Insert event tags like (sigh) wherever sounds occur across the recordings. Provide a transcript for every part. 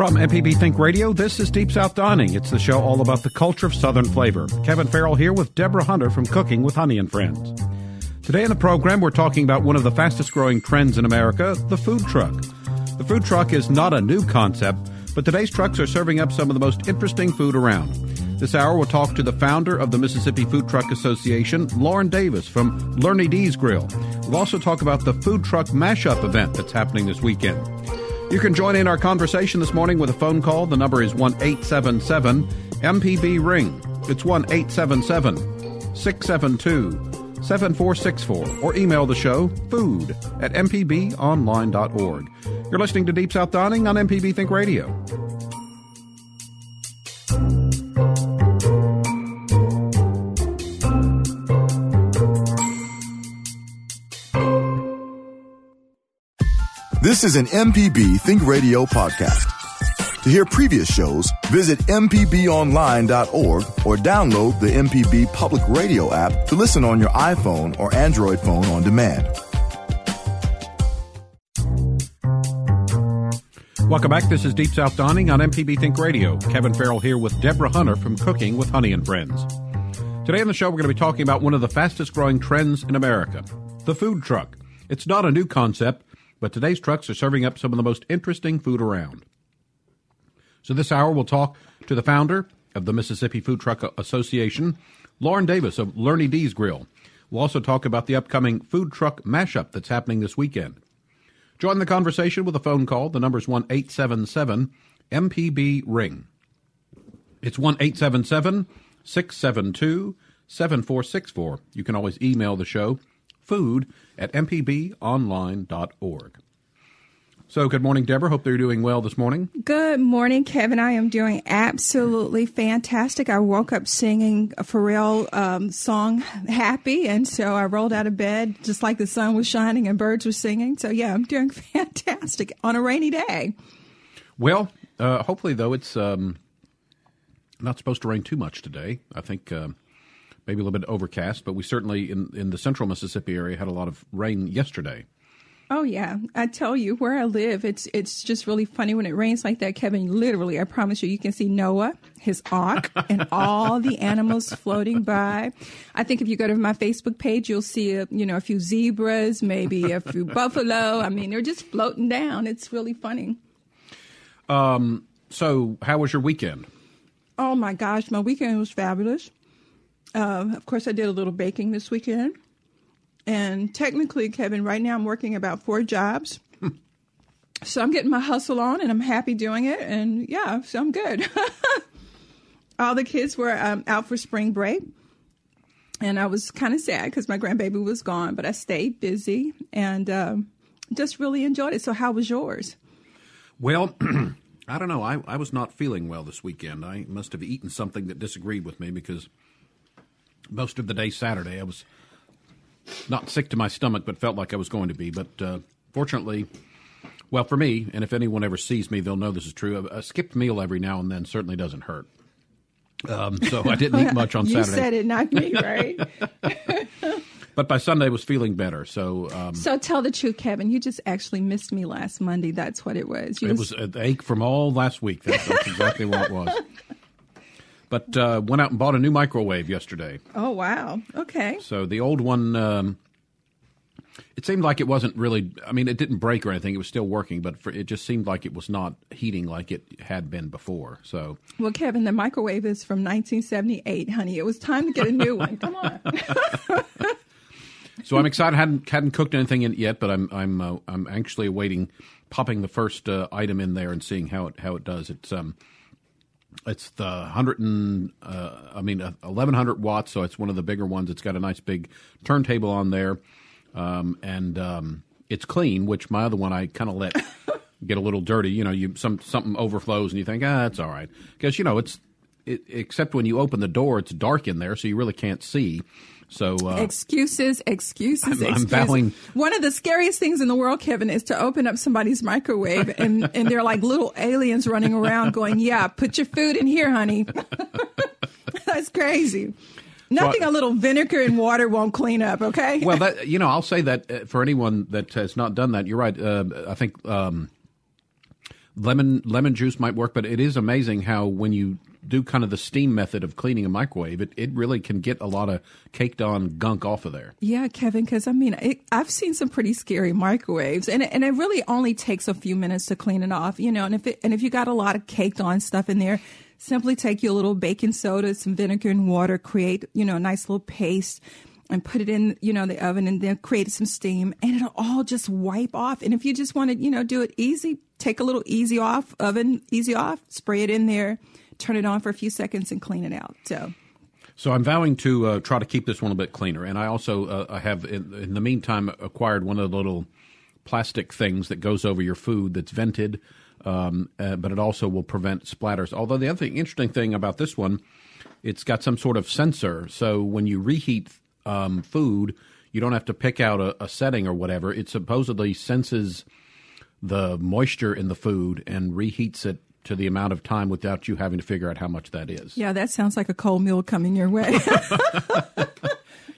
From MPB Think Radio, this is Deep South Dining. It's the show all about the culture of Southern flavor. Kevin Farrell here with Deborah Hunter from Cooking with Honey and Friends. Today in the program, we're talking about one of the fastest growing trends in America, the food truck. The food truck is not a new concept, but today's trucks are serving up some of the most interesting food around. This hour, we'll talk to the founder of the Mississippi Food Truck Association, Lauren Davis from Lurny D's Grill. We'll also talk about the food truck mashup event that's happening this weekend. You can join in our conversation this morning with a phone call. The number is 1 877 MPB Ring. It's 1 877 672 7464 or email the show food at mpbonline.org. You're listening to Deep South Dining on MPB Think Radio. This is an MPB Think Radio podcast. To hear previous shows, visit MPBOnline.org or download the MPB Public Radio app to listen on your iPhone or Android phone on demand. Welcome back. This is Deep South Dining on MPB Think Radio. Kevin Farrell here with Deborah Hunter from Cooking with Honey and Friends. Today on the show, we're going to be talking about one of the fastest growing trends in America the food truck. It's not a new concept, but today's trucks are serving up some of the most interesting food around. So this hour we'll talk to the founder of the Mississippi Food Truck Association, Lauren Davis of Lurny D's Grill. We'll also talk about the upcoming food truck mashup that's happening this weekend. Join the conversation with a phone call. The number is 1 877 MPB Ring. It's 1 877 672 7464. You can always email the show food at mpbonline.org. So, good morning, Deborah. Hope they're doing well this morning. Good morning, Kevin. I am doing absolutely fantastic. I woke up singing a Pharrell um, song, Happy, and so I rolled out of bed just like the sun was shining and birds were singing. So, yeah, I'm doing (laughs) fantastic on a rainy day. Well, uh, hopefully, though, it's um, not supposed to rain too much today. I think uh, maybe a little bit overcast, but we certainly, in, in the central Mississippi area, had a lot of rain yesterday. Oh yeah, I tell you where I live, it's it's just really funny when it rains like that, Kevin. Literally, I promise you, you can see Noah, his ark, and (laughs) all the animals floating by. I think if you go to my Facebook page, you'll see a, you know a few zebras, maybe a few (laughs) buffalo. I mean, they're just floating down. It's really funny. Um. So, how was your weekend? Oh my gosh, my weekend was fabulous. Uh, of course, I did a little baking this weekend. And technically, Kevin, right now I'm working about four jobs. (laughs) so I'm getting my hustle on and I'm happy doing it. And yeah, so I'm good. (laughs) All the kids were um, out for spring break. And I was kind of sad because my grandbaby was gone, but I stayed busy and um, just really enjoyed it. So, how was yours? Well, (clears throat) I don't know. I, I was not feeling well this weekend. I must have eaten something that disagreed with me because most of the day Saturday I was not sick to my stomach, but felt like I was going to be. But uh, fortunately, well, for me, and if anyone ever sees me, they'll know this is true. A, a skipped meal every now and then certainly doesn't hurt. Um, so I didn't eat much on (laughs) you Saturday. You said it, not me, (laughs) right? but by Sunday, I was feeling better. So, um, so tell the truth, Kevin. You just actually missed me last Monday. That's what it was. You it was an ache from all last week. That's, that's exactly what it was. (laughs) But uh, went out and bought a new microwave yesterday. Oh wow! Okay. So the old one, um, it seemed like it wasn't really. I mean, it didn't break or anything. It was still working, but for, it just seemed like it was not heating like it had been before. So. Well, Kevin, the microwave is from 1978, honey. It was time to get a new one. Come on. so I'm excited. hadn't hadn't cooked anything in it yet, but I'm I'm uh, I'm anxiously awaiting popping the first uh, item in there and seeing how it how it does. It's um it's the hundred and uh, I mean eleven hundred watts, so it's one of the bigger ones. It's got a nice big turntable on there, um, and um, it's clean. Which my other one I kind of let (laughs) get a little dirty. You know, you some something overflows and you think ah, it's all right because you know it's it, except when you open the door, it's dark in there, so you really can't see. So uh, excuses, excuses, I'm, excuses. I'm vowing. One of the scariest things in the world, Kevin, is to open up somebody's microwave and (laughs) and they're like little aliens running around, going, "Yeah, put your food in here, honey." (laughs) That's crazy. Nothing a little vinegar and water won't clean up. Okay. Well, that you know, I'll say that uh, for anyone that has not done that, you're right. Uh, I think. Um, lemon lemon juice might work, but it is amazing how when you do kind of the steam method of cleaning a microwave, it, it really can get a lot of caked on gunk off of there. Yeah, Kevin, because I mean, it, I've seen some pretty scary microwaves, and it, and it really only takes a few minutes to clean it off, you know. And if it, and if you got a lot of caked on stuff in there, simply take your little baking soda, some vinegar and water, create you know a nice little paste and put it in, you know, the oven and then create some steam and it'll all just wipe off. And if you just want to, you know, do it easy, take a little easy off oven, easy off, spray it in there, turn it on for a few seconds and clean it out. So. So I'm vowing to uh, try to keep this one a bit cleaner, and I also uh, I have in, in, the meantime acquired one of the little plastic things that goes over your food that's vented, um, uh, but it also will prevent splatters. Although the other thing, interesting thing about this one, it's got some sort of sensor, so when you reheat um, food, you don't have to pick out a, a setting or whatever. It supposedly senses the moisture in the food and reheats it to the amount of time without you having to figure out how much that is. Yeah, that sounds like a cold meal coming your way. (laughs)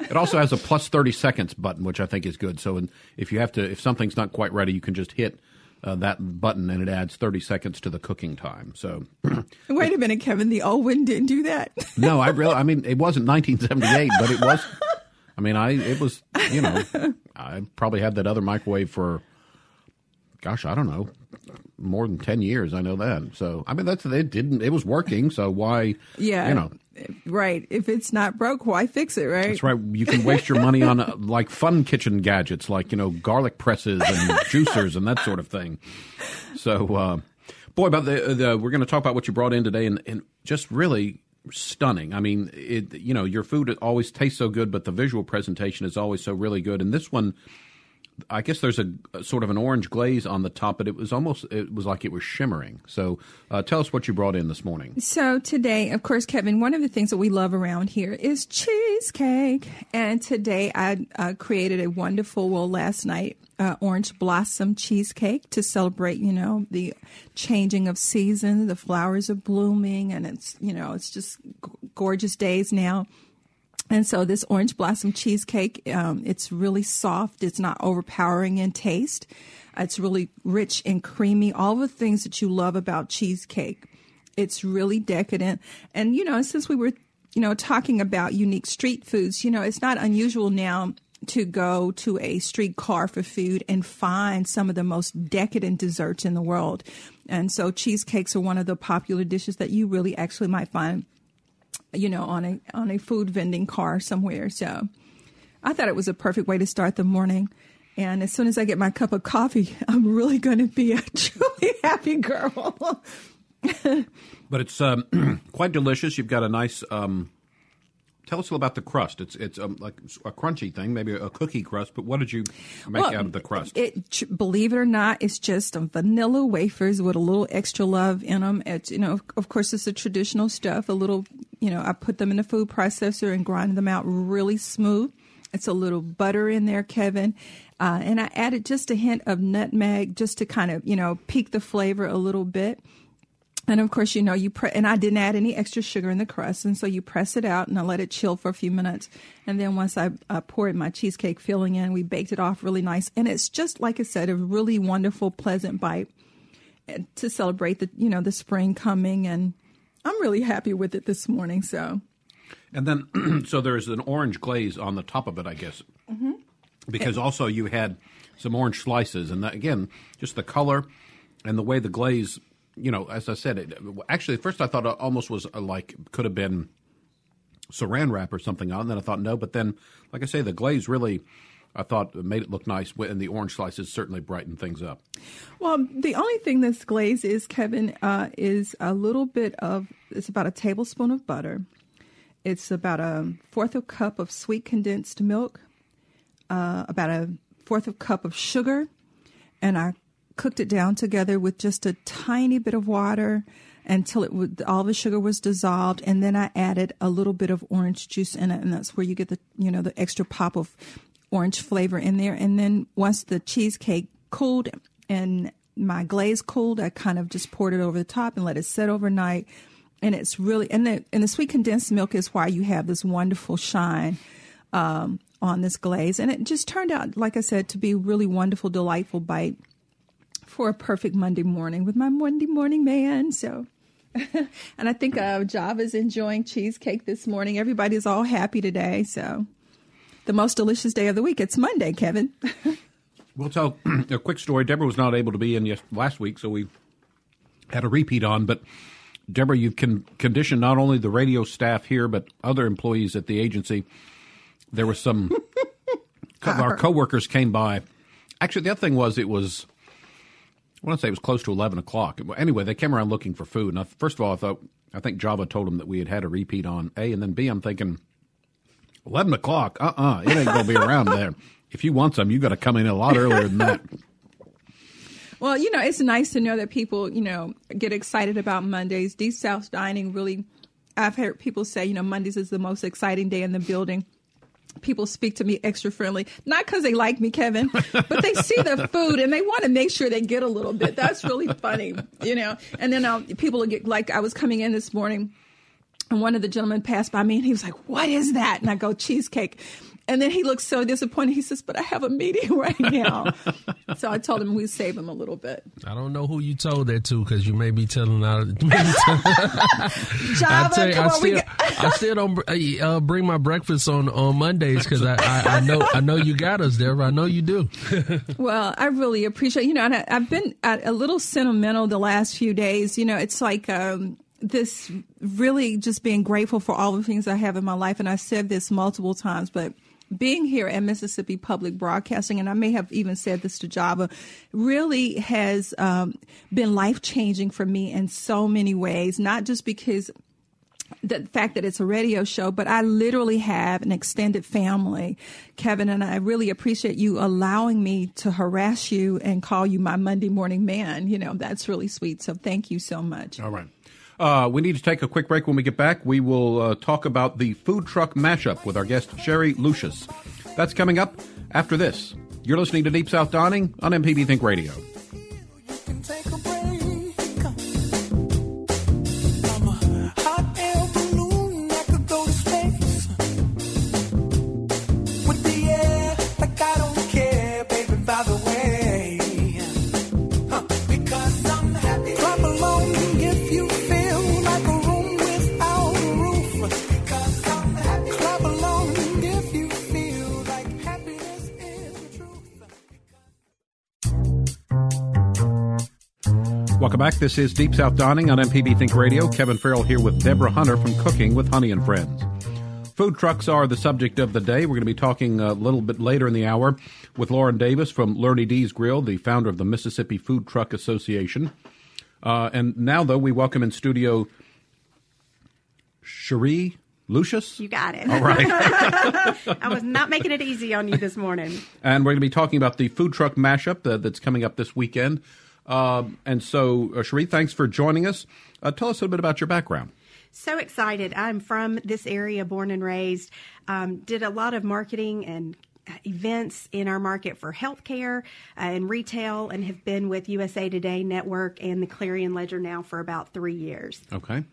it also has a plus 30 seconds button, which I think is good. So in, if you have to, if something's not quite ready, you can just hit uh, that button and it adds 30 seconds to the cooking time. So (clears throat) wait a minute, Kevin, the old one didn't do that. (laughs) no, I really, I mean, it wasn't 1978, but it was I mean, I it was you know I probably had that other microwave for gosh I don't know more than ten years. I know that. So I mean that's it didn't it was working. So why yeah you know right if it's not broke why fix it right that's right you can waste your money on uh, like fun kitchen gadgets like you know garlic presses and (laughs) juicers and that sort of thing so uh, boy about the, the we're going to talk about what you brought in today and, and just really stunning. I mean, it you know your food always tastes so good, but the visual presentation is always so really good. And this one, I guess there's a, a sort of an orange glaze on the top, but it was almost it was like it was shimmering. So uh, tell us what you brought in this morning. So today, of course, Kevin, one of the things that we love around here is cheesecake, and today I uh, created a wonderful. Well, last night uh, orange blossom cheesecake to celebrate, you know, the changing of season. The flowers are blooming, and it's, you know, it's just g- gorgeous days now. And so this orange blossom cheesecake, um, it's really soft. It's not overpowering in taste. It's really rich and creamy. All the things that you love about cheesecake. It's really decadent. And, you know, since we were, you know, talking about unique street foods, you know, it's not unusual now to go to a street car for food and find some of the most decadent desserts in the world. And so cheesecakes are one of the popular dishes that you really actually might find, you know, on a on a food vending car somewhere. So I thought it was a perfect way to start the morning. And as soon as I get my cup of coffee, (laughs) I'm really going to be a (laughs) truly happy girl. (laughs) but it's um, (clears throat) quite delicious. You've got a nice um, Tell us about the crust. It's it's um, like a crunchy thing, maybe a cookie crust. But what did you make well, out of the crust? It, believe it or not, it's just vanilla wafers with a little extra love in them. It's you know, of course, it's the traditional stuff. A little, you know, I put them in a food processor and grind them out really smooth. It's a little butter in there, Kevin. Uh, and I added just a hint of nutmeg just to kind of, you know, peak the flavor a little bit. And of course, you know, you pre- and I didn't add any extra sugar in the crust, and so you press it out and I let it chill for a few minutes, and then once I uh, poured my cheesecake filling in, we baked it off really nice, and it's just like I said, a really wonderful, pleasant bite to celebrate the you know the spring coming, and I'm really happy with it this morning. So, and then (clears throat) so there's an orange glaze on the top of it, I guess, mm-hmm. because also you had some orange slices, and that, again, just the color and the way the glaze you know, as I said, it, actually, first I thought it almost was uh, like could have been saran wrap or something on. Then I thought no, but then, like I say, the glaze really. I thought made it look nice, and the orange slices certainly brightened things up. Well, the only thing this glaze is, Kevin, uh, is a little bit of. It's about a tablespoon of butter. It's about a fourth of a cup of sweet condensed milk, uh, about a fourth of a cup of sugar, and I cooked it down together with just a tiny bit of water until it would all the sugar was dissolved and then I added a little bit of orange juice in it and that's where you get the you know the extra pop of orange flavor in there. And then once the cheesecake cooled and my glaze cooled I kind of just poured it over the top and let it set overnight. And it's really and the and the sweet condensed milk is why you have this wonderful shine um, on this glaze. And it just turned out like I said to be a really wonderful delightful bite for a perfect Monday morning with my Monday morning man. So, (laughs) and I think uh, Java's enjoying cheesecake this morning. Everybody's all happy today. So, the most delicious day of the week. It's Monday, Kevin. (laughs) we'll tell (clears throat) a quick story. Deborah was not able to be in yes, last week, so we had a repeat on. But Deborah, you can conditioned not only the radio staff here, but other employees at the agency. There was some. (laughs) our coworkers came by. Actually, the other thing was it was. I want to say it was close to eleven o'clock. Anyway, they came around looking for food. And I, first of all, I thought I think Java told them that we had had a repeat on A, and then B, I'm thinking eleven o'clock. Uh uh-uh, uh, it ain't gonna be around there. If you want some, you got to come in a lot earlier than that. Well, you know, it's nice to know that people, you know, get excited about Mondays. Deep South Dining really, I've heard people say, you know, Mondays is the most exciting day in the building people speak to me extra friendly. Not because they like me kevin but they see the (laughs) food and they want to make sure they get a little bit. That's really funny you know? And then I'll, people will get like i was coming in this morning and one of the gentlemen passed by me and he was like what is that? And i go cheesecake and then he looks so disappointed. He says, "But I have a meeting (laughs) right now." (laughs) so I told him we'd save him a little bit. I don't know who you told that to because you may be telling out. (laughs) Java, I, you, I still, we I still don't uh, bring my breakfast on on Mondays because I, I, I, know I know you got us there. I know you do. well, I really appreciate you know, and I, have been a little sentimental the last few days. You know, it's like. Um, this really just being grateful for all the things I have in my life. And I said this multiple times, but being here at Mississippi Public Broadcasting, and I may have even said this to Java, really has um, been life changing for me in so many ways, not just because the fact that it's a radio show, but I literally have an extended family, Kevin, and I really appreciate you allowing me to harass you and call you my Monday morning man. You know, that's really sweet. So thank you so much. All right. Uh, we need to take a quick break. When we get back, we will uh, talk about the food truck mashup with our guest, Sherry Lucius. That's coming up after this. You're listening to Deep South Dining on MPB Think Radio. Back. This is Deep South Dining on MPB Think Radio. Kevin Farrell here with Deborah Hunter from Cooking with Honey and Friends. Food trucks are the subject of the day. We're going to be talking a little bit later in the hour with Lauren Davis from Lurny D's Grill, the founder of the Mississippi Food Truck Association. Uh, and now, though, we welcome in studio Cherie Lucius? You got it. All right. (laughs) I was not making it easy on you this morning. And we're going to be talking about the food truck mashup uh, that's coming up this weekend. Um, and so, uh, Cherie, thanks for joining us. Uh, tell us a little bit about your background. So excited. I'm from this area, born and raised. Um, did a lot of marketing and events in our market for healthcare uh, and retail and have been with USA Today Network and the Clarion Ledger now for about three years. Okay.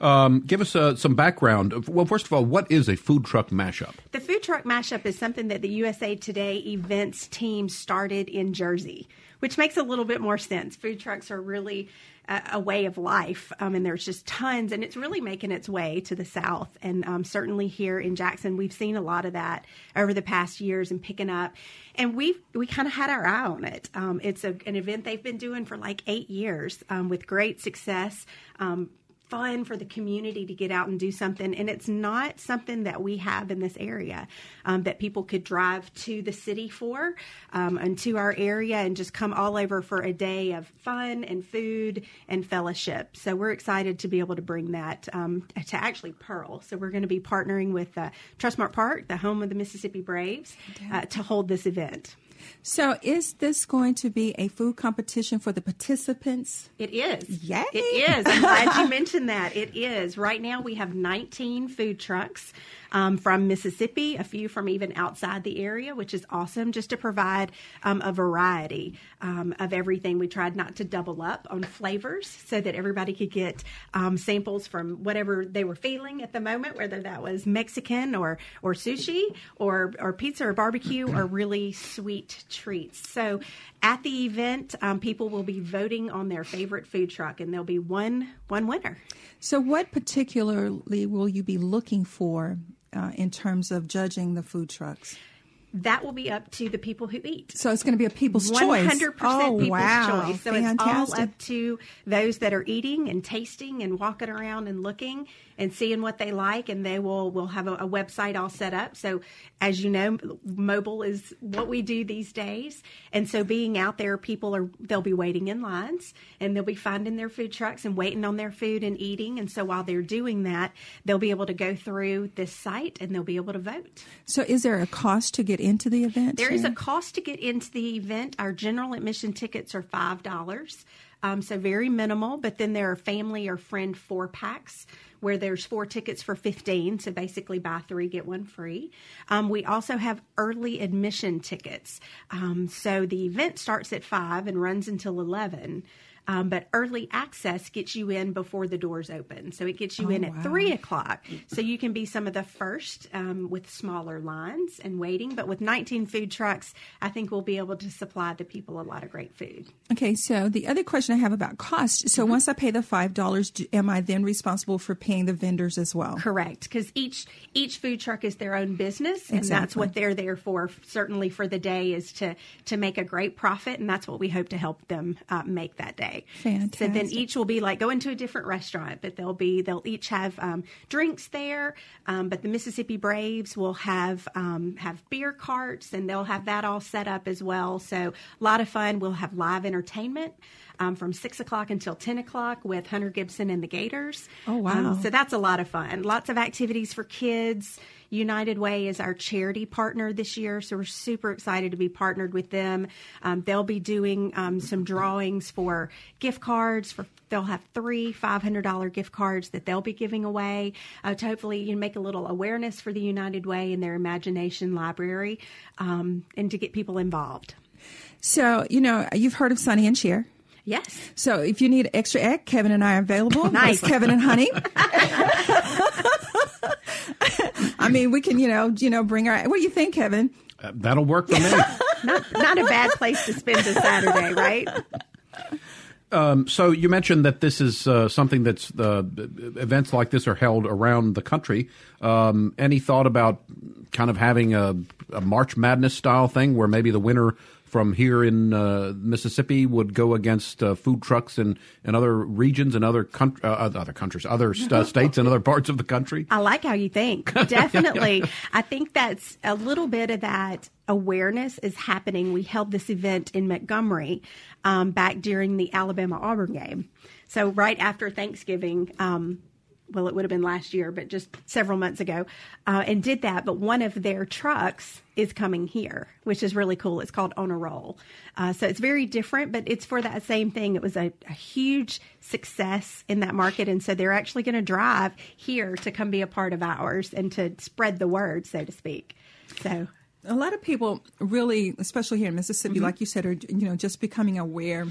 Um, give us uh, some background. Well, first of all, what is a food truck mashup? The food truck mashup is something that the USA Today events team started in Jersey which makes a little bit more sense. Food trucks are really a, a way of life, um, and there's just tons, and it's really making its way to the South. And um, certainly here in Jackson, we've seen a lot of that over the past years and picking up. And we we kind of had our eye on it. Um, it's a, an event they've been doing for like eight years um, with great success um, fun for the community to get out and do something. And it's not something that we have in this area um, that people could drive to the city for um, and to our area and just come all over for a day of fun and food and fellowship. So we're excited to be able to bring that um, to actually Pearl. So we're going to be partnering with uh, Trustmark Park, the home of the Mississippi Braves, uh, to hold this event. So, is this going to be a food competition for the participants? It is. Yay! It is. I'm glad you (laughs) mentioned that. It is. Right now, we have 19 food trucks um, from Mississippi, a few from even outside the area, which is awesome, just to provide um, a variety um, of everything. We tried not to double up on flavors so that everybody could get um, samples from whatever they were feeling at the moment, whether that was Mexican or or sushi or or pizza or barbecue or really sweet treats. So at the event, um, people will be voting on their favorite food truck, and there'll be one one winner. So, what particularly will you be looking for uh, in terms of judging the food trucks? that will be up to the people who eat. So it's going to be a people's 100% choice. 100% oh, people's wow. choice. So Fantastic. it's all up to those that are eating and tasting and walking around and looking and seeing what they like and they will will have a, a website all set up. So as you know, mobile is what we do these days. And so being out there, people are they'll be waiting in lines and they'll be finding their food trucks and waiting on their food and eating. And so while they're doing that, they'll be able to go through this site and they'll be able to vote. So is there a cost to get into the event? There is a cost to get into the event. Our general admission tickets are five dollars, um, so very minimal. But then there are family or friend four packs where there's four tickets for fifteen. So basically, buy three get one free. Um, we also have early admission tickets. Um, so the event starts at five and runs until eleven. Um, but early access gets you in before the doors open. So it gets you in at wow. three o'clock. So you can be some of the first um, with smaller lines and waiting. But with 19 food trucks, I think we'll be able to supply the people a lot of great food. Okay, so the other question I have about cost. Mm-hmm. So once I pay the five dollars, am I then responsible for paying the vendors as well? Correct, because each each food truck is their own business, and that's what they're there for. Certainly for the day is to to make a great profit, and that's what we hope to help them uh, make that day. So then each will be like going to a different restaurant, but they'll be they'll each have um, drinks there. Um, but the Mississippi Braves will have um, have beer carts, and they'll have that all set up as well. So a lot of fun. We'll have live entertainment. Um, from six o'clock until ten o'clock with Hunter Gibson and the Gators. Oh, wow. Um, so that's a lot of fun. Lots of activities for kids. United Way is our charity partner this year, so we're super excited to be partnered with them. Um, they'll be doing um, some drawings for gift cards. For they'll have three five hundred dollar gift cards that they'll be giving away uh, to hopefully you know, make a little awareness for the United Way and their Imagination Library, um, and to get people involved. So you know you've heard of Sonny and Cher. Yes. So if you need extra egg, Kevin and I are available. Nice. It's Kevin and Honey. I mean, we can, you know, you know, bring our. What do you think, Kevin? Uh, that'll work for me. (laughs) Not not a bad place to spend a Saturday, right? so you mentioned that this is uh, something that's uh, events like this are held around the country. Um, any thought about kind of having a, a March Madness style thing where maybe the winner from here in uh, Mississippi would go against uh, food trucks in, in other regions and other coun- uh, other countries, other st- (laughs) states and other parts of the country? I like how you think. (laughs) Definitely. I think that's a little bit of that awareness is happening. We held this event in Montgomery um, back during the Alabama Auburn game. So, right after Thanksgiving, um, well, it would have been last year, but just several months ago, uh, and did that. But one of their trucks is coming here, which is really cool. It's called On a Roll. Uh, so it's very different, but it's for that same thing. It was a, a huge success in that market. And so they're actually going to drive here to come be a part of ours and to spread the word, so to speak. So a lot of people really, especially here in Mississippi, like you said, are you know just becoming aware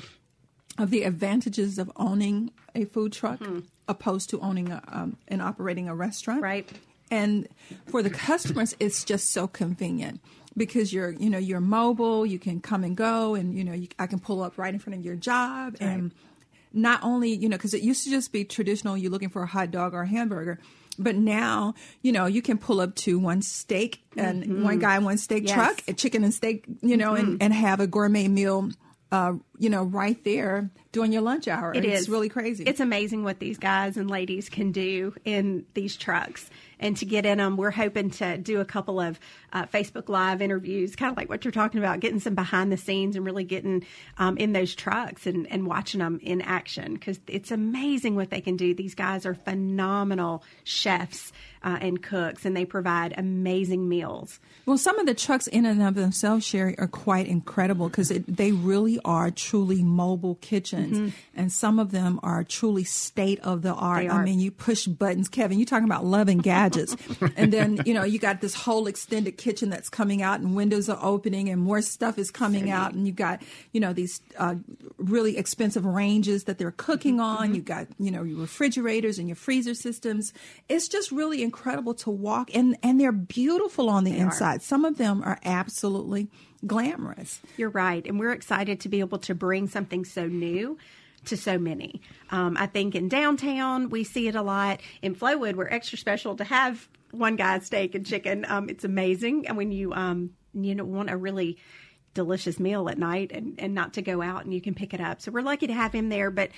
of the advantages of owning a food truck opposed to owning a, um, and operating a restaurant. Right. And for the customers, it's just so convenient because you're you know you're mobile, you can come and go, and you know you, I can pull up right in front of your job and. Not only, you know, because it used to just be traditional, you're looking for a hot dog or a hamburger, but now, you know, you can pull up to one steak and one guy, one steak Yes. truck, a chicken and steak, you know, and, and have a gourmet meal, uh, you know, right there during your lunch hour. It it's is really crazy. It's amazing what these guys and ladies can do in these trucks. And to get in them, we're hoping to do a couple of uh, Facebook Live interviews, kind of like what you're talking about, getting some behind the scenes and really getting um, in those trucks and, and watching them in action because it's amazing what they can do. These guys are phenomenal chefs uh, and cooks, and they provide amazing meals. Well, some of the trucks in and of themselves, Sherry, are quite incredible because they really are truly mobile kitchens, and some of them are truly state of the art. I mean, you push buttons, Kevin. You're talking about loving gadgets, and then you know you got this whole extended kitchen that's coming out, and windows are opening, and more stuff is coming out, and you got you know these uh, really expensive ranges that they're cooking Mm-hmm. on. You got you know your refrigerators and your freezer systems. It's just really incredible to walk, and and they're beautiful on the They are. inside. Some of them are absolutely glamorous. You're right. And we're excited to be able to bring something so new to so many. Um, I think in downtown, we see it a lot. In Flowwood, we're extra special to have one guy's steak and chicken. Um, it's amazing. And when you, um, you know, want a really delicious meal at night and, and not to go out and you can pick it up. So we're lucky to have him there. But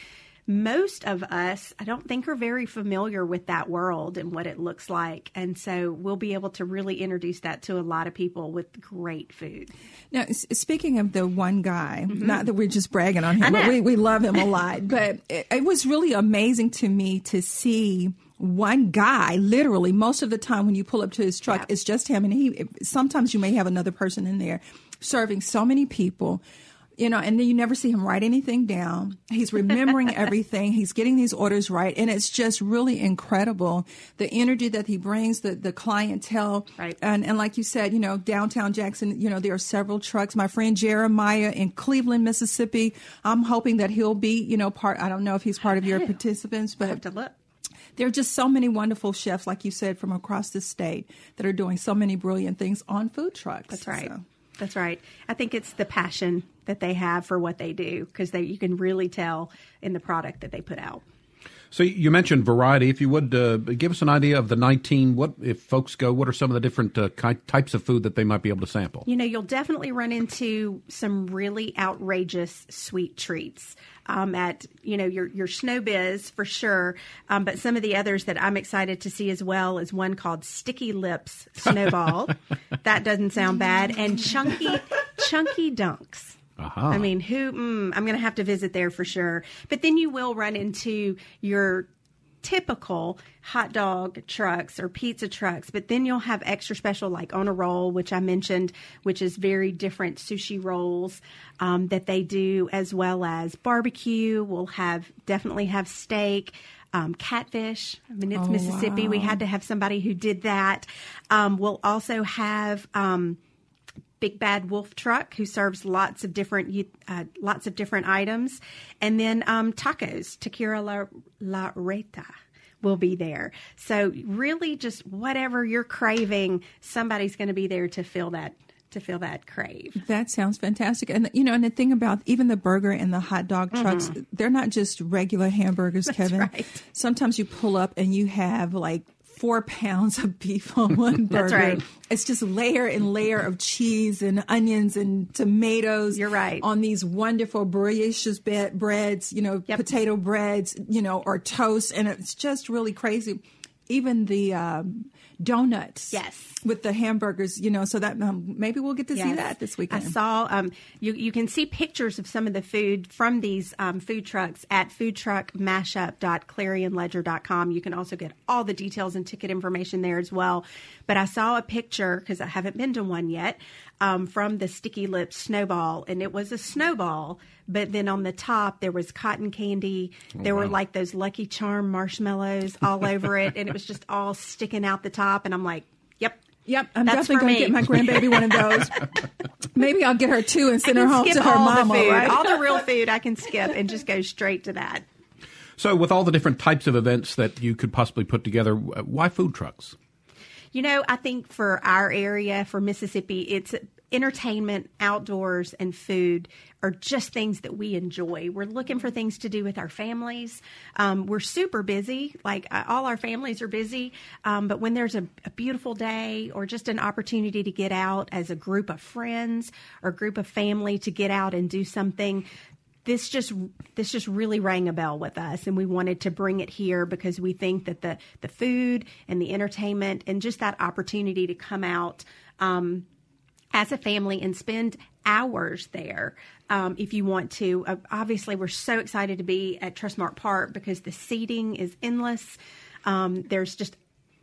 most of us, I don't think, are very familiar with that world and what it looks like. And so we'll be able to really introduce that to a lot of people with great food. Now, s- speaking of the one guy, mm-hmm. not that we're just bragging on him, but we, we love him a (laughs) lot. But it, it was really amazing to me to see one guy, literally, most of the time when you pull up to his truck, Yeah. it's just him. And he, sometimes you may have another person in there serving so many people. You know, and then you never see him write anything down. He's remembering (laughs) everything. He's getting these orders right. And it's just really incredible the energy that he brings, the, the clientele. Right. And, and like you said, you know, downtown Jackson, you know, there are several trucks. My friend Jeremiah in Cleveland, Mississippi, I'm hoping that he'll be, you know, part, I don't know if he's part of your participants, have but to look. there are just so many wonderful chefs, like you said, from across the state that are doing so many brilliant things on food trucks. That's right. So- That's right. I think it's the passion that they have for what they do because they you can really tell in the product that they put out. So you mentioned variety. If you would uh, give us an idea of the 19, what if folks go? What are some of the different uh, ki- types of food that they might be able to sample? You know, you'll definitely run into some really outrageous sweet treats um, at you know your your snow biz for sure. Um, but some of the others that I'm excited to see as well is one called Sticky Lips Snowball. (laughs) that doesn't sound bad, and chunky chunky dunks. Aha. I mean, who? Mm, I'm going to have to visit there for sure. But then you will run into your typical hot dog trucks or pizza trucks, but then you'll have extra special like on a roll, which I mentioned, which is very different sushi rolls um, that they do, as well as barbecue. We'll have definitely have steak. Um, catfish. I mean, it's Oh, Mississippi. We had to have somebody who did that. Um, we'll also have um, Big Bad Wolf Truck, who serves lots of different uh, lots of different items, and then um, tacos. Tequila La, La Reta will be there. So really, just whatever you're craving, somebody's going to be there to fill that to fill that crave. That sounds fantastic. And you know, and the thing about even the burger and the hot dog trucks, they're not just regular hamburgers, Kevin. Mm-hmm. right. Sometimes you pull up and you have like four pounds of beef on (laughs) one burger. That's right. It's just layer and layer of cheese and onions and tomatoes. You're right. On these wonderful brioches breads, you know, Yep. potato breads, you know, or toast, and it's just really crazy. Even the um, donuts, Yes. with the hamburgers, you know, so that um, maybe we'll get to see that this weekend. I saw um, you. You can see pictures of some of the food from these um, food trucks at foodtruckmashup.clarionledger.com. You can also get all the details and ticket information there as well. But I saw a picture because I haven't been to one yet um, from the Sticky Lips Snowball, and it was a snowball. But then on the top there was cotton candy. There were like those Lucky Charm marshmallows all over it, and it was just all sticking out the top. And I'm like, "Yep, Yep, I'm That's definitely going to get my grandbaby one of those. (laughs) Maybe I'll get her two and send her home to her all mama, the right? all the real (laughs) food I can skip and just go straight to that. So, with all the different types of events that you could possibly put together, why food trucks? You know, I think for our area, for Mississippi, it's entertainment, outdoors, and food are just things that we enjoy. We're looking for things to do with our families. Um, we're super busy, like uh, all our families are busy. Um, but when there's a, a beautiful day or just an opportunity to get out as a group of friends or group of family to get out and do something, this just this just really rang a bell with us and we wanted to bring it here because we think that the the food and the entertainment and just that opportunity to come out um, as a family and spend hours there um, if you want to. Uh, obviously, we're so excited to be at Trustmark Park because the seating is endless. Um, there's just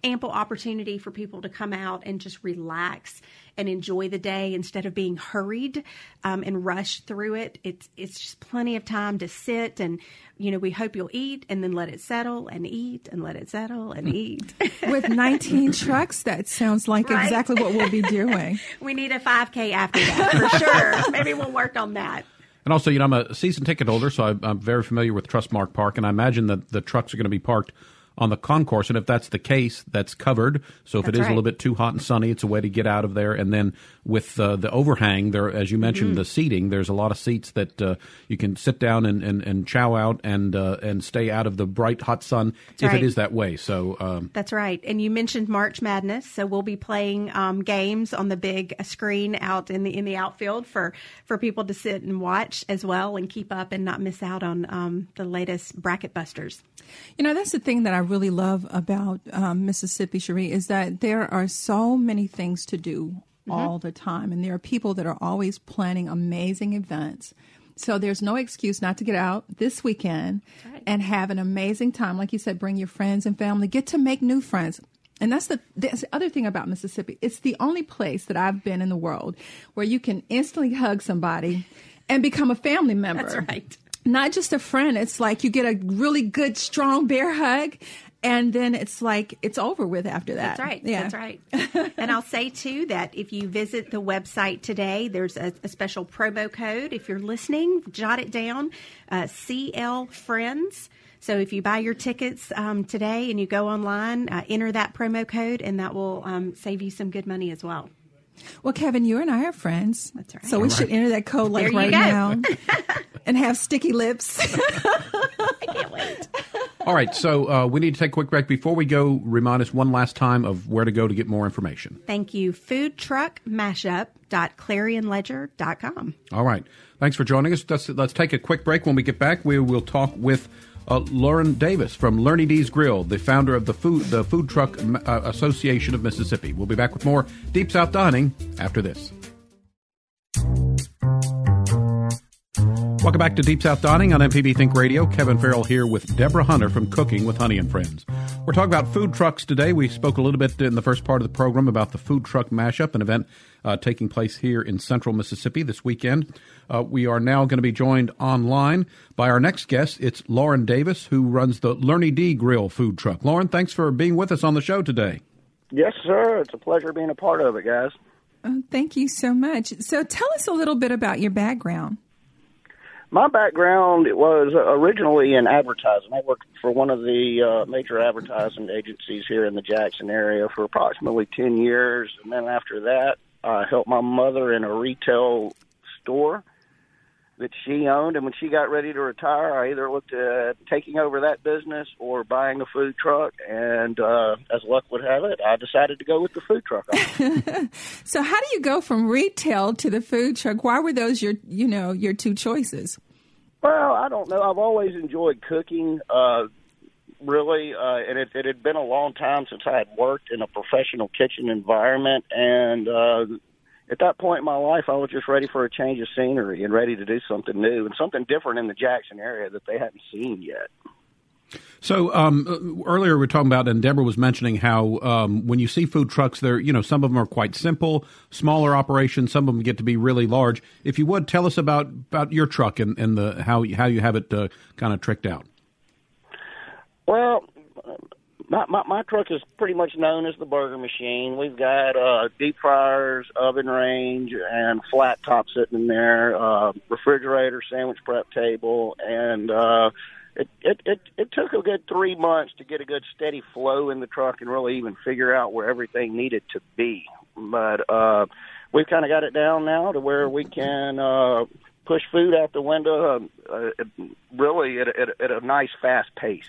ample opportunity for people to come out and just relax and enjoy the day instead of being hurried um, and rushed through it. It's it's just plenty of time to sit and you know we hope you'll eat and then let it settle and eat and let it settle and eat. (laughs) With 19 (laughs) trucks, that sounds like Right. exactly what we'll be doing. (laughs) we need a 5K after that for sure. Maybe we'll work on that. And also, you know, I'm a season ticket holder, so I, I'm very familiar with Trustmark Park, and I imagine that the trucks are going to be parked on the concourse. And if that's the case, that's covered. So if it That's is a little bit too hot and sunny, it's a way to get out of there. And then with uh, the overhang, there, as you mentioned, Mm-hmm. the seating, there's a lot of seats that uh, you can sit down and, and, and chow out and uh, and stay out of the bright hot sun if right. it is that way. So um, That's right. And you mentioned March Madness, so we'll be playing um, games on the big screen out in the in the outfield for for people to sit and watch as well and keep up and not miss out on um, the latest bracket busters. You know, that's the thing that I really love about um, Mississippi, Cherie, is that there are so many things to do all the time. And there are people that are always planning amazing events. So there's no excuse not to get out this weekend right. and have an amazing time. Like you said, bring your friends and family, get to make new friends. And that's the, that's the other thing about Mississippi. It's the only place that I've been in the world where you can instantly hug somebody (laughs) and become a family member That's right. Not just a friend. It's like you get a really good, strong bear hug, and then it's like it's over with after that. That's right. Yeah. That's right. and I'll say too that if you visit the website today, there's a, a special promo code. If you're listening, jot it down. Uh, CL Friends. So if you buy your tickets um, today and you go online, uh, enter that promo code, and that will um, save you some good money as well. Well, Kevin, you and I are friends. That's right. So we should enter that code like There you right go. now, (laughs) and have sticky lips. (laughs) I can't wait. all right, so uh, we need to take a quick break. Before we go, remind us one last time of where to go to get more information. Thank you. Foodtruckmashup.clarionledger.com. All right. Thanks for joining us. Let's, let's take a quick break. When we get back, we will talk with uh, Lauren Davis from Lurny D's Grill, the founder of the Food, the Food Truck uh, Association of Mississippi. We'll be back with more Deep South Dining after this. Welcome back to Deep South Dining on MPB Think Radio. Kevin Farrell here with Deborah Hunter from Cooking with Honey and Friends. We're talking about food trucks today. We spoke a little bit in the first part of the program about the Food Truck Mashup, an event uh, taking place here in central Mississippi this weekend. Uh, we are now going to be joined online by our next guest. It's Lauren Davis, who runs the Lurny D Grill food truck. Lauren, thanks for being with us on the show today. Yes, sir. It's a pleasure being a part of it, guys. Oh, thank you so much. So tell us a little bit about your background. My background was originally in advertising. I worked for one of the uh, major advertising agencies here in the Jackson area for approximately 10 years. And then after that, I helped my mother in a retail store that she owned. And when she got ready to retire, I either looked at taking over that business or buying a food truck. And uh, as luck would have it, I decided to go with the food truck. (laughs) (laughs) So how do you go from retail to the food truck? Why were those your, you know, your two choices? Well, I don't know. I've always enjoyed cooking, uh, really, uh, and it, it had been a long time since I had worked in a professional kitchen environment. And uh, at that point in my life, I was just ready for a change of scenery and ready to do something new and something different in the Jackson area that they hadn't seen yet. So um, earlier we were talking about, and Deborah was mentioning how um, when you see food trucks, they're you know some of them are quite simple, smaller operations. Some of them get to be really large. If you would tell us about about your truck and, and the how how you have it uh, kind of tricked out. Well, my, my my truck is pretty much known as the burger machine. We've got uh, deep fryers, oven range, and flat top sitting in there, uh, refrigerator, sandwich prep table, and uh, it, it it it took a good three months to get a good steady flow in the truck and really even figure out where everything needed to be. But uh, we've kind of got it down now to where we can. Uh, Push food out the window, uh, uh, really at a, at, a, at a nice fast pace.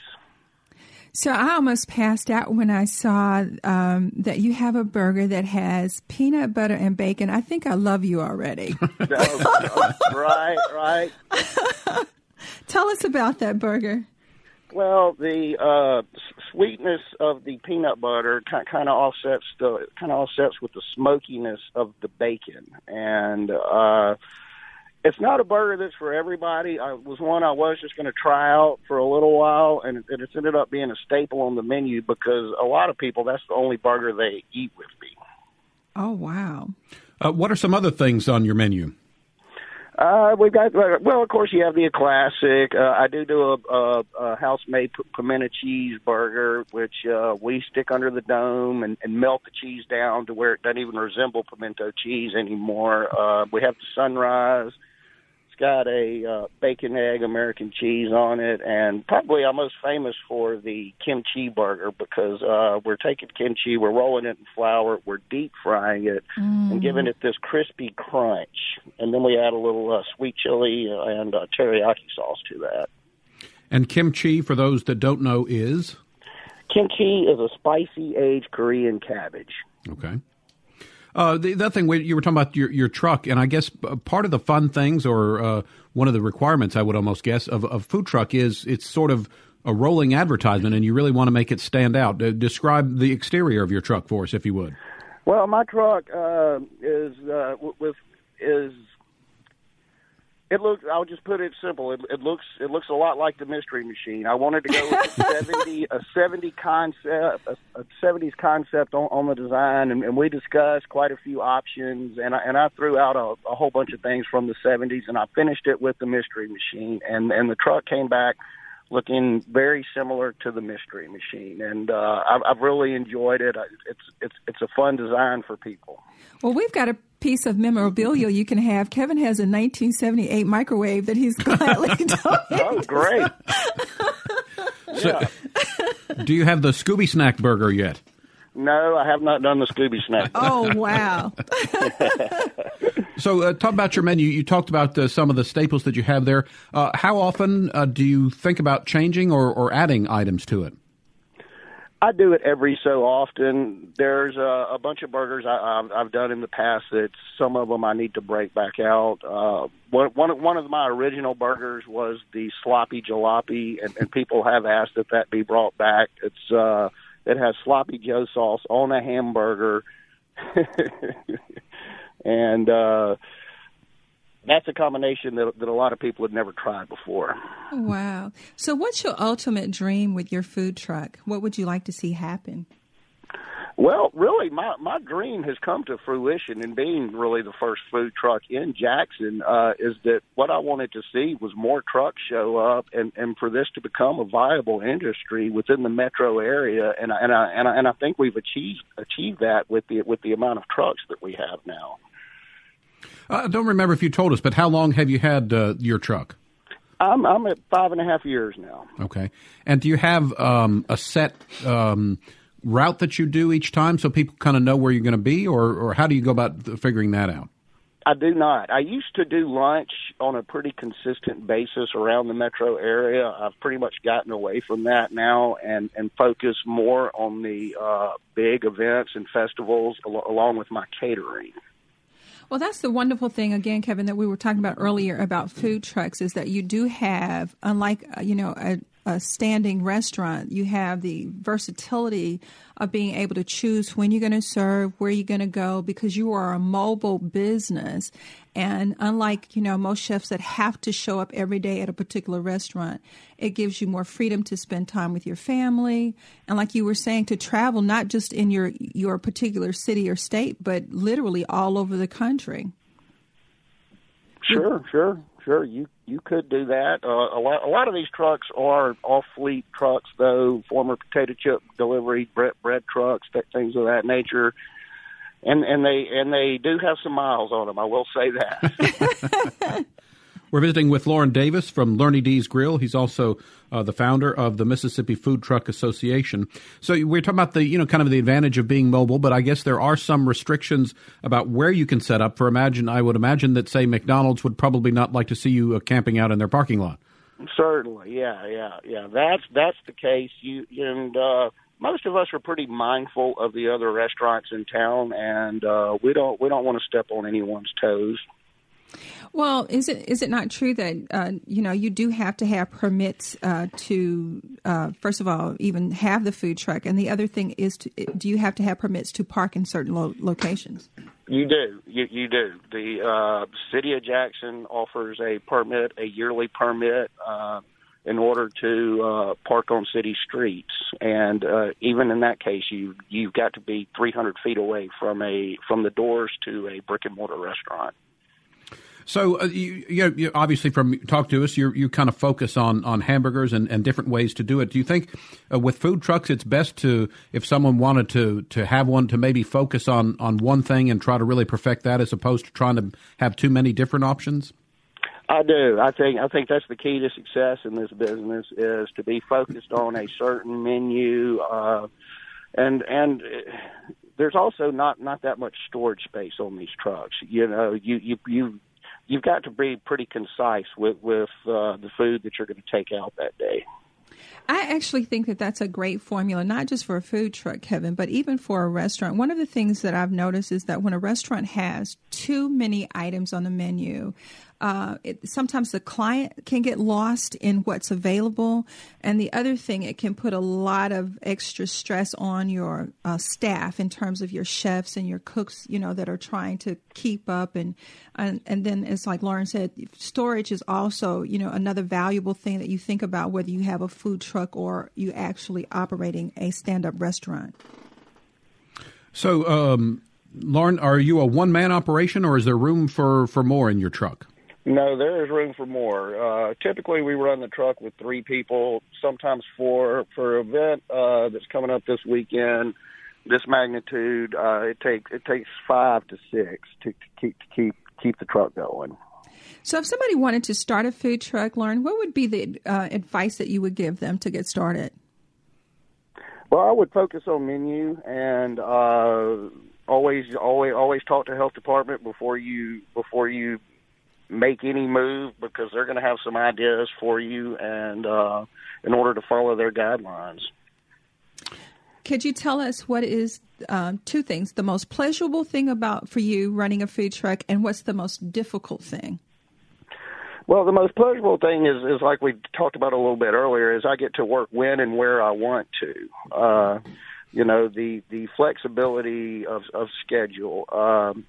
So I almost passed out when I saw um, that you have a burger that has peanut butter and bacon. I think I love you already. (laughs) right, right. (laughs) Tell us about that burger. Well, the uh, sweetness of the peanut butter kind of offsets the kind of offsets with the smokiness of the bacon, and uh, it's not a burger that's for everybody. I was one I was just going to try out for a little while, and it, it's ended up being a staple on the menu because a lot of people that's the only burger they eat with me. Oh wow! Uh, what are some other things on your menu? Uh, we've got well, of course, you have the classic. Uh, I do do a, a, a house-made pimento cheese burger, which uh, we stick under the dome and, and melt the cheese down to where it doesn't even resemble pimento cheese anymore. Uh, we have the sunrise. Got a uh, bacon egg American cheese on it, and probably I'm most famous for the kimchi burger because uh, we're taking kimchi, we're rolling it in flour, we're deep frying it, mm. and giving it this crispy crunch, and then we add a little uh, sweet chili and uh, teriyaki sauce to that. And kimchi, for those that don't know, is kimchi is a spicy aged Korean cabbage. Okay. Uh, the other thing you were talking about your your truck, and I guess part of the fun things, or uh, one of the requirements, I would almost guess, of a food truck is it's sort of a rolling advertisement, and you really want to make it stand out. Uh, describe the exterior of your truck for us, if you would. Well, my truck uh, is uh, with is it looks. I'll just put it simple. It, it looks. It looks a lot like the Mystery Machine. I wanted to go with a (laughs) seventy, a seventy concept, a, a seventies concept on, on the design, and, and we discussed quite a few options. And I, and I threw out a, a whole bunch of things from the seventies, and I finished it with the Mystery Machine. And and the truck came back looking very similar to the Mystery Machine, and uh, I've, I've really enjoyed it. It's it's it's a fun design for people. Well, we've got a piece of memorabilia you can have. Kevin has a 1978 microwave that he's (laughs) gladly (laughs) donated. oh, great! (laughs) so, do you have the Scooby Snack Burger yet? No, I have not done the Scooby Snack. oh wow! So, uh, talk about your menu. You talked about uh, some of the staples that you have there. Uh, how often uh, do you think about changing or, or adding items to it? I do it every so often. There's a, a bunch of burgers I, I've, I've done in the past that some of them I need to break back out. Uh, one, one, one of my original burgers was the sloppy jalopy, and, and people have asked that that be brought back. It's uh, that has sloppy Joe sauce on a hamburger, (laughs) and uh, that's a combination that, that a lot of people had never tried before. Wow! So, what's your ultimate dream with your food truck? What would you like to see happen? Well, really, my my dream has come to fruition in being really the first food truck in Jackson. Uh, is that what I wanted to see was more trucks show up, and and for this to become a viable industry within the metro area, and I, and I and I, and I think we've achieved achieved that with the with the amount of trucks that we have now. I don't remember if you told us, but how long have you had uh, your truck? I'm I'm at five and a half years now. Okay, and do you have um, a set? Um, route that you do each time so people kind of know where you're going to be, or, or how do you go about figuring that out? I do not. I used to do lunch on a pretty consistent basis around the metro area. I've pretty much gotten away from that now and and focus more on the uh, big events and festivals al- along with my catering. Well, that's the wonderful thing again, Kevin, that we were talking about earlier about food trucks is that you do have, unlike uh, you know a a standing restaurant, you have the versatility of being able to choose when you're going to serve, where you're going to go, because you are a mobile business. And unlike, you know, most chefs that have to show up every day at a particular restaurant, it gives you more freedom to spend time with your family. And like you were saying, to travel not just in your, your particular city or state, but literally all over the country. Sure, sure sure you you could do that. Uh, a lot a lot of these trucks are off fleet trucks, though former potato chip delivery bread bread trucks, things of that nature. And and they and they do have some miles on them. I will say that. (laughs) (laughs) We're visiting with Lauren Davis from Lurny D's Grill. He's also uh, the founder of the Mississippi Food Truck Association. So we're talking about the, you know, kind of the advantage of being mobile, but I guess there are some restrictions about where you can set up. For imagine, I would imagine that say McDonald's would probably not like to see you uh, camping out in their parking lot. Certainly, yeah, yeah, yeah. That's that's the case. You and uh, most of us are pretty mindful of the other restaurants in town, and uh, we don't we don't want to step on anyone's toes. Well, is it is it not true that uh, you know you do have to have permits uh, to uh, first of all even have the food truck, and the other thing is to, do you have to have permits to park in certain lo- locations? You do. You, you do. The uh, city of Jackson offers a permit, a yearly permit, uh, in order to uh, park on city streets, and even in that case, you you've got to be 300 feet away from a from the doors to a brick and mortar restaurant. So uh, you, you, you, obviously from talk to us, you you kind of focus on on hamburgers and, and different ways to do it. Do you think uh, with food trucks, it's best to if someone wanted to to have one to maybe focus on on one thing and try to really perfect that, as opposed to trying to have too many different options? I do. I think I think that's the key to success in this business is to be focused on a certain menu, uh, and and uh, there's also not not that much storage space on these trucks. You know, you you you you've got to be pretty concise with with uh, the food that you're going to take out that day. I actually think that that's a great formula, not just for a food truck, Kevin, but even for a restaurant. One of the things that I've noticed is that when a restaurant has too many items on the menu, uh, it, sometimes the client can get lost in what's available. And the other thing, it can put a lot of extra stress on your uh, staff in terms of your chefs and your cooks, you know, that are trying to keep up. And, and, and then it's like Lauren said, storage is also, you know, another valuable thing that you think about whether you have a food truck or you actually operating a stand up restaurant. So, um, Lauren, are you a one man operation or is there room for, for more in your truck? No, there is room for more. Uh, typically, we run the truck with three people, sometimes four. For an event uh, that's coming up this weekend, this magnitude, uh, it takes it takes five to six to, to keep to keep keep the truck going. So, if somebody wanted to start a food truck, Lauren, what would be the uh, advice that you would give them to get started? Well, I would focus on menu and uh, always, always, always talk to health department before you before you make any move because they're going to have some ideas for you and uh, in order to follow their guidelines. Could you tell us what is um, two things the most pleasurable thing about for you running a food truck and what's the most difficult thing? Well, the most pleasurable thing is is like we talked about a little bit earlier is I get to work when and where I want to. Uh, you know the the flexibility of of schedule. Um,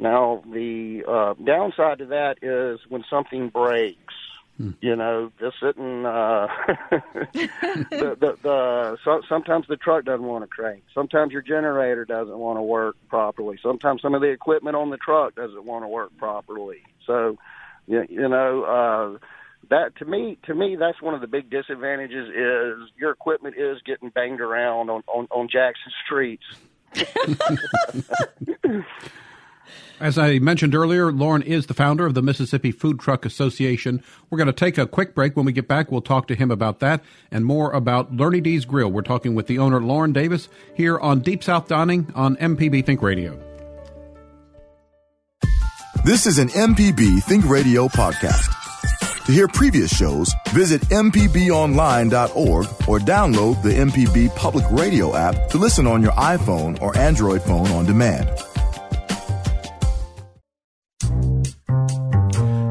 now, the uh, downside to that is when something breaks. Hmm. You know, just sitting. Uh, (laughs) the, the, the so, sometimes the truck doesn't want to crank. Sometimes your generator doesn't want to work properly. Sometimes some of the equipment on the truck doesn't want to work properly. So, you, you know, uh, that to me, to me, that's one of the big disadvantages. Is your equipment is getting banged around on on, on Jackson streets. (laughs) As I mentioned earlier, Lauren is the founder of the Mississippi Food Truck Association. We're going to take a quick break. When we get back, we'll talk to him about that and more about Lurny D's Grill. We're talking with the owner, Lauren Davis, here on Deep South Dining on MPB Think Radio. This is an MPB Think Radio podcast. To hear previous shows, visit MPBOnline.org or download the MPB Public Radio app to listen on your iPhone or Android phone on demand.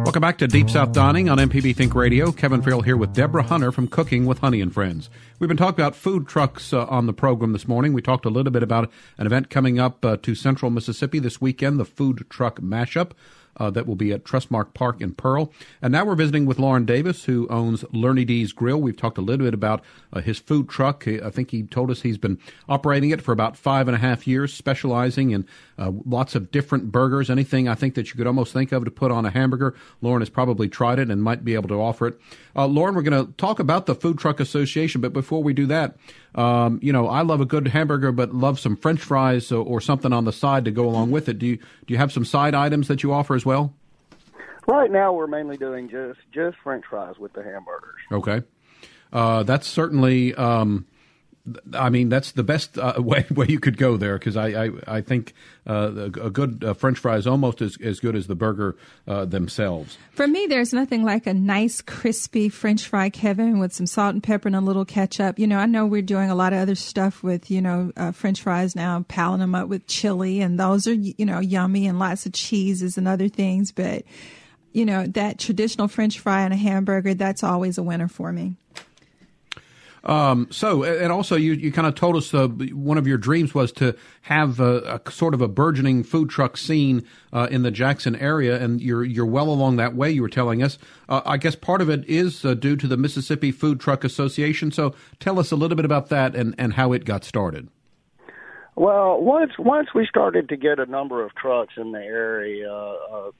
Welcome back to Deep South Dining on MPB Think Radio. Kevin Farrell here with Deborah Hunter from Cooking with Honey and Friends. We've been talking about food trucks uh, on the program this morning. We talked a little bit about an event coming up uh, to Central Mississippi this weekend, the Food Truck Mashup uh, that will be at Trustmark Park in Pearl. And now we're visiting with Lauren Davis, who owns Lurny D's Grill. We've talked a little bit about uh, his food truck. I think he told us he's been operating it for about five and a half years, specializing in uh, lots of different burgers. Anything I think that you could almost think of to put on a hamburger. Lauren has probably tried it and might be able to offer it. Uh, Lauren, we're going to talk about the Food Truck Association, but before we do that, um, you know, I love a good hamburger, but love some French fries or, or, something on the side to go along with it. Do you do you have some side items that you offer as well? Right now, we're mainly doing just just French fries with the hamburgers. Okay, uh, that's certainly um, I mean, that's the best uh, (laughs) way, way you could go there because I, I, I think uh, a good uh, French fry is almost as, as good as the burger uh, themselves. For me, there's nothing like a nice, crispy French fry, Kevin, with some salt and pepper and a little ketchup. You know, I know we're doing a lot of other stuff with, you know, uh, French fries now, piling them up with chili, and those are, you know, yummy and lots of cheeses and other things. But, you know, that traditional French fry and a hamburger, that's always a winner for me. Um, so, and also, you, you kind of told us uh, one of your dreams was to have a, a, sort of a burgeoning food truck scene uh, in the Jackson area, and you're you're well along that way. You were telling us. Uh, I guess part of it is uh, due to the Mississippi Food Truck Association. So, tell us a little bit about that and, and how it got started. Well, once once we started to get a number of trucks in the area, uh,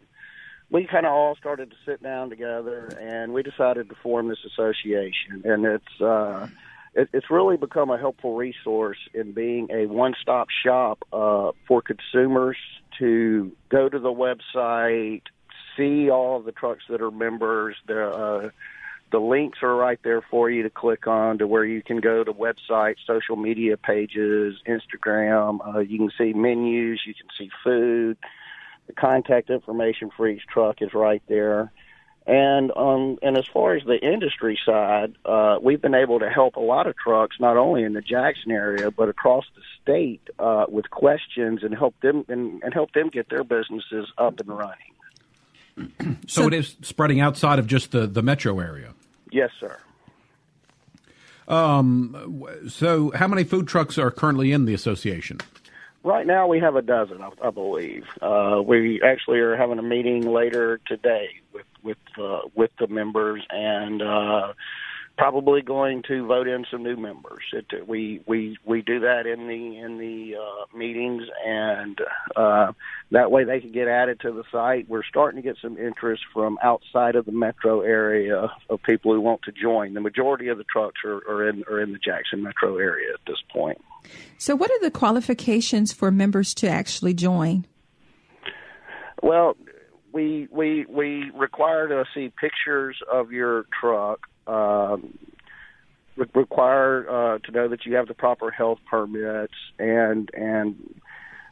we kind of all started to sit down together and we decided to form this association and it's uh it, it's really become a helpful resource in being a one-stop shop uh for consumers to go to the website see all of the trucks that are members the uh the links are right there for you to click on to where you can go to websites, social media pages, Instagram. Uh, you can see menus, you can see food. The contact information for each truck is right there. And um, and as far as the industry side, uh, we've been able to help a lot of trucks, not only in the Jackson area but across the state, uh, with questions and help them and, and help them get their businesses up and running. so, (clears throat) so it is spreading outside of just the, the metro area. Yes, sir. Um, so, how many food trucks are currently in the association? Right now, we have a dozen, I, I believe. Uh, we actually are having a meeting later today with with uh, with the members, and uh, probably going to vote in some new members. It, we we we do that in the in the uh, meetings, and uh, that way they can get added to the site. We're starting to get some interest from outside of the metro area of people who want to join. The majority of the trucks are, are in are in the Jackson metro area at this point. So, what are the qualifications for members to actually join? Well, we we we require to see pictures of your truck um, require uh, to know that you have the proper health permits and and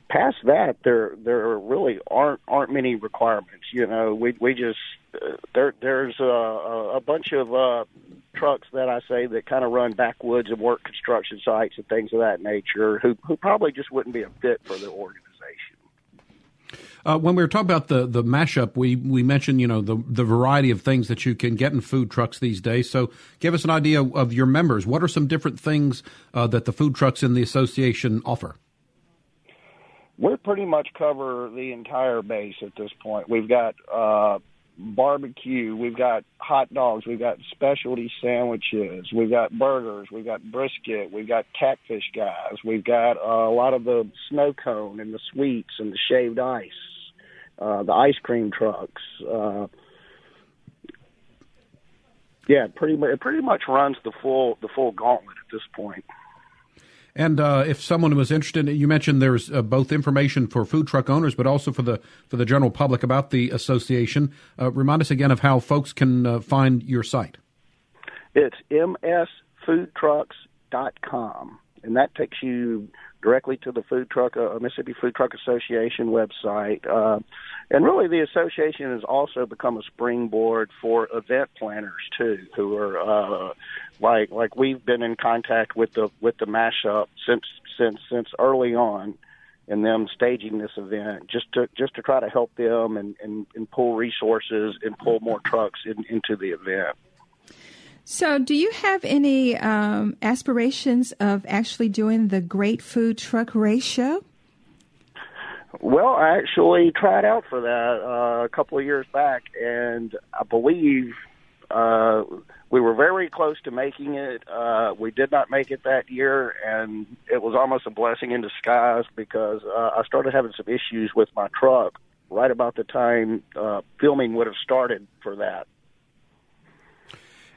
past that there there really aren't aren't many requirements you know we we just uh, there there's a, a bunch of uh trucks that I say that kind of run backwoods and work construction sites and things of that nature who who probably just wouldn't be a fit for the organization uh, when we were talking about the the mashup, we we mentioned you know the the variety of things that you can get in food trucks these days. So, give us an idea of your members. What are some different things uh, that the food trucks in the association offer? We pretty much cover the entire base at this point. We've got uh, barbecue, we've got hot dogs, we've got specialty sandwiches, we've got burgers, we've got brisket, we've got catfish guys, we've got uh, a lot of the snow cone and the sweets and the shaved ice uh, the ice cream trucks. Uh, yeah, pretty much it pretty much runs the full the full gauntlet at this point. And uh, if someone was interested, you mentioned there's uh, both information for food truck owners, but also for the for the general public about the association. Uh, remind us again of how folks can uh, find your site. It's msfoodtrucks.com, and that takes you directly to the food truck uh, Mississippi Food Truck Association website. Uh, and really, the association has also become a springboard for event planners too, who are uh, like like we've been in contact with the with the mashup since since since early on And them staging this event just to just to try to help them and, and, and pull resources and pull more trucks in, into the event. So, do you have any um, aspirations of actually doing the Great Food Truck Race Show? Well, I actually tried out for that uh, a couple of years back, and I believe uh, we were very close to making it. Uh, we did not make it that year, and it was almost a blessing in disguise because uh, I started having some issues with my truck right about the time uh, filming would have started for that.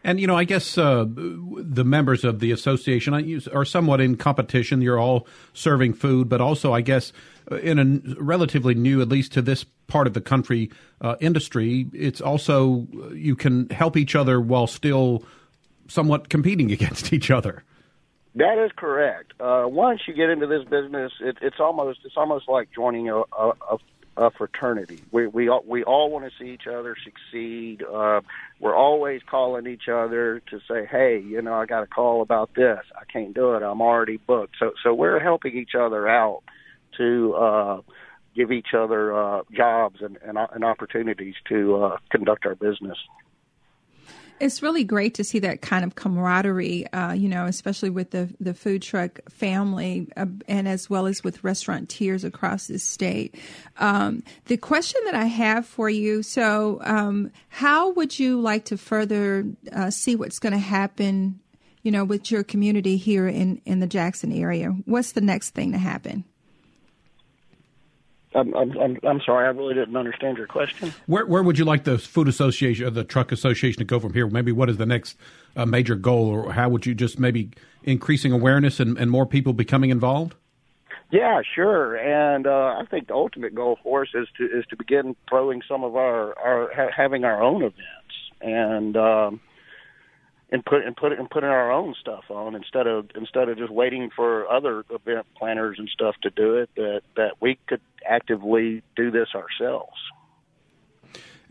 And you know, I guess uh, the members of the association are somewhat in competition. You're all serving food, but also, I guess, uh, in a relatively new, at least to this part of the country, uh, industry, it's also uh, you can help each other while still somewhat competing (laughs) against each other. That is correct. Uh, once you get into this business, it, it's almost it's almost like joining a, a, a fraternity. We we all, we all want to see each other succeed. Uh, we're always calling each other to say, "Hey, you know, I got a call about this. I can't do it. I'm already booked." So so we're helping each other out to uh, give each other uh, jobs and, and, and opportunities to uh, conduct our business. It's really great to see that kind of camaraderie, uh, you know, especially with the, the food truck family uh, and as well as with restaurateurs across the state. Um, the question that I have for you so, um, how would you like to further uh, see what's going to happen, you know, with your community here in, in the Jackson area? What's the next thing to happen? I'm, I'm, I'm sorry, I really didn't understand your question. Where, where would you like the food association or the truck association to go from here? Maybe what is the next uh, major goal, or how would you just maybe increasing awareness and, and more people becoming involved? Yeah, sure. And uh, I think the ultimate goal for us is to is to begin throwing some of our our ha- having our own events and. Um, and put and put and putting our own stuff on instead of instead of just waiting for other event planners and stuff to do it that that we could actively do this ourselves.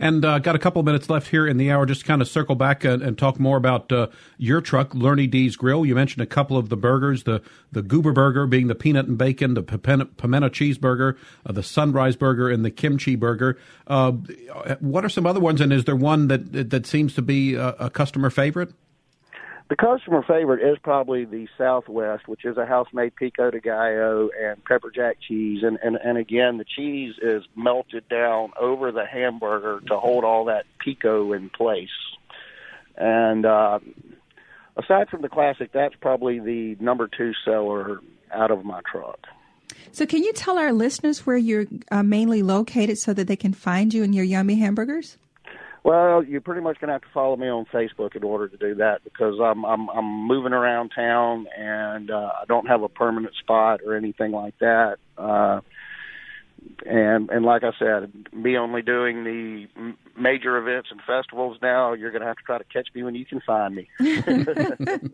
And uh, got a couple of minutes left here in the hour. Just kind of circle back and, and talk more about uh, your truck, Lurny D's Grill. You mentioned a couple of the burgers, the the Goober Burger being the peanut and bacon, the pimento, cheeseburger, uh, the Sunrise Burger, and the kimchi burger. Uh, what are some other ones? And is there one that that seems to be a, a customer favorite? The customer favorite is probably the Southwest, which is a house-made pico de gallo and pepper jack cheese, and, and and again the cheese is melted down over the hamburger to hold all that pico in place. And uh, aside from the classic, that's probably the number two seller out of my truck. So, can you tell our listeners where you're uh, mainly located so that they can find you and your yummy hamburgers? Well, you're pretty much going to have to follow me on Facebook in order to do that because I'm I'm I'm moving around town and uh, I don't have a permanent spot or anything like that. Uh, and and like I said, me only doing the major events and festivals now. You're going to have to try to catch me when you can find me. (laughs)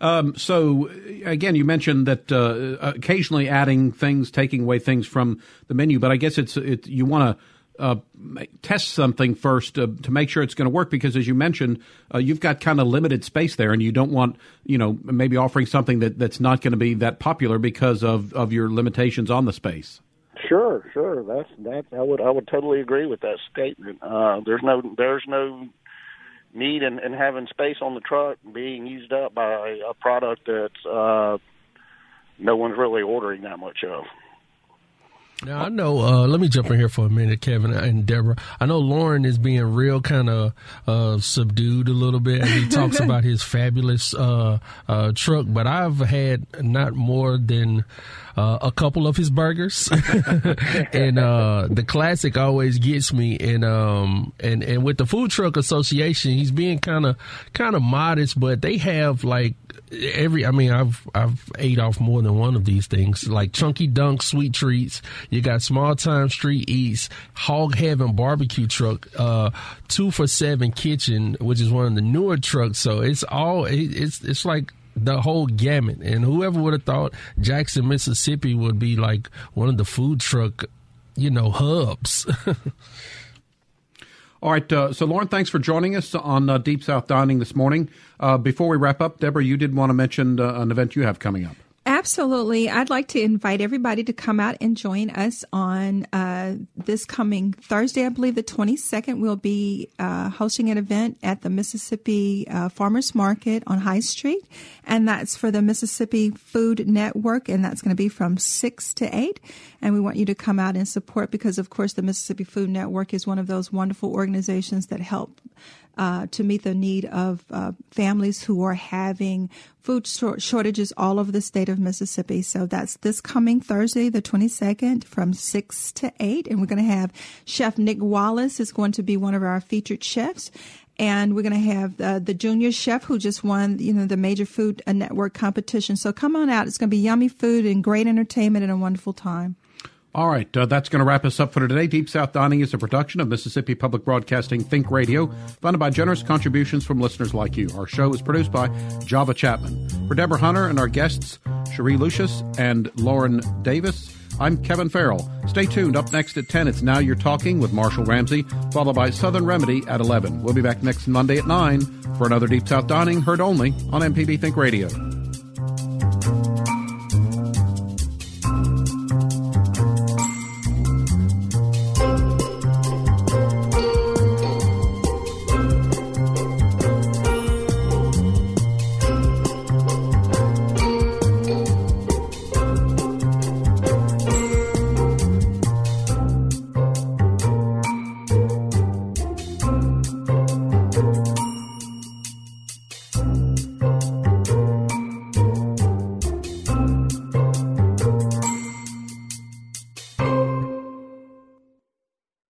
Um, so again, you mentioned that uh, occasionally adding things, taking away things from the menu, but I guess it's it, you want to uh, test something first uh, to make sure it's going to work because as you mentioned uh, you've got kind of limited space there and you don't want you know maybe offering something that, that's not going to be that popular because of, of your limitations on the space. Sure sure. That's that's i would i would totally agree with that statement. Uh, there's no there's no need in, in having space on the truck being used up by a product that uh, no one's really ordering that much of now I know. Uh, let me jump in here for a minute, Kevin and Deborah. I know Lauren is being real kind of uh, subdued a little bit as he (laughs) talks about his fabulous uh, uh, truck, but I've had not more than uh, a couple of his burgers, (laughs) and uh, the classic always gets me. And um and and with the food truck association, he's being kind of kind of modest, but they have like every. I mean, I've I've ate off more than one of these things, like Chunky Dunk sweet treats. You got Small Time Street Eats, Hog Heaven barbecue truck, uh, two for seven kitchen, which is one of the newer trucks. So it's all it's it's like the whole gamut. And whoever would have thought Jackson, Mississippi would be like one of the food truck, you know, hubs. (laughs) All right. Uh, so, Lauren, thanks for joining us on uh, Deep South Dining this morning. Uh, before we wrap up, Deborah, you did want to mention uh, an event you have coming up. Absolutely. I'd like to invite everybody to come out and join us on uh, this coming Thursday, I believe the 22nd. We'll be uh, hosting an event at the Mississippi uh, Farmers Market on High Street, and that's for the Mississippi Food Network, and that's going to be from 6 to 8. And we want you to come out and support because, of course, the Mississippi Food Network is one of those wonderful organizations that help uh, to meet the need of uh, families who are having food shortages all over the state of Mississippi. So that's this coming Thursday, the 22nd, from 6 to 8. And we're going to have Chef Nick Wallace is going to be one of our featured chefs. And we're going to have uh, the junior chef who just won, you know, the major food network competition. So come on out. It's going to be yummy food and great entertainment and a wonderful time. All right, uh, that's going to wrap us up for today. Deep South Dining is a production of Mississippi Public Broadcasting Think Radio, funded by generous contributions from listeners like you. Our show is produced by Java Chapman. For Deborah Hunter and our guests, Cherie Lucius and Lauren Davis, I'm Kevin Farrell. Stay tuned. Up next at 10, it's Now You're Talking with Marshall Ramsey, followed by Southern Remedy at 11. We'll be back next Monday at 9 for another Deep South Dining, heard only on MPB Think Radio.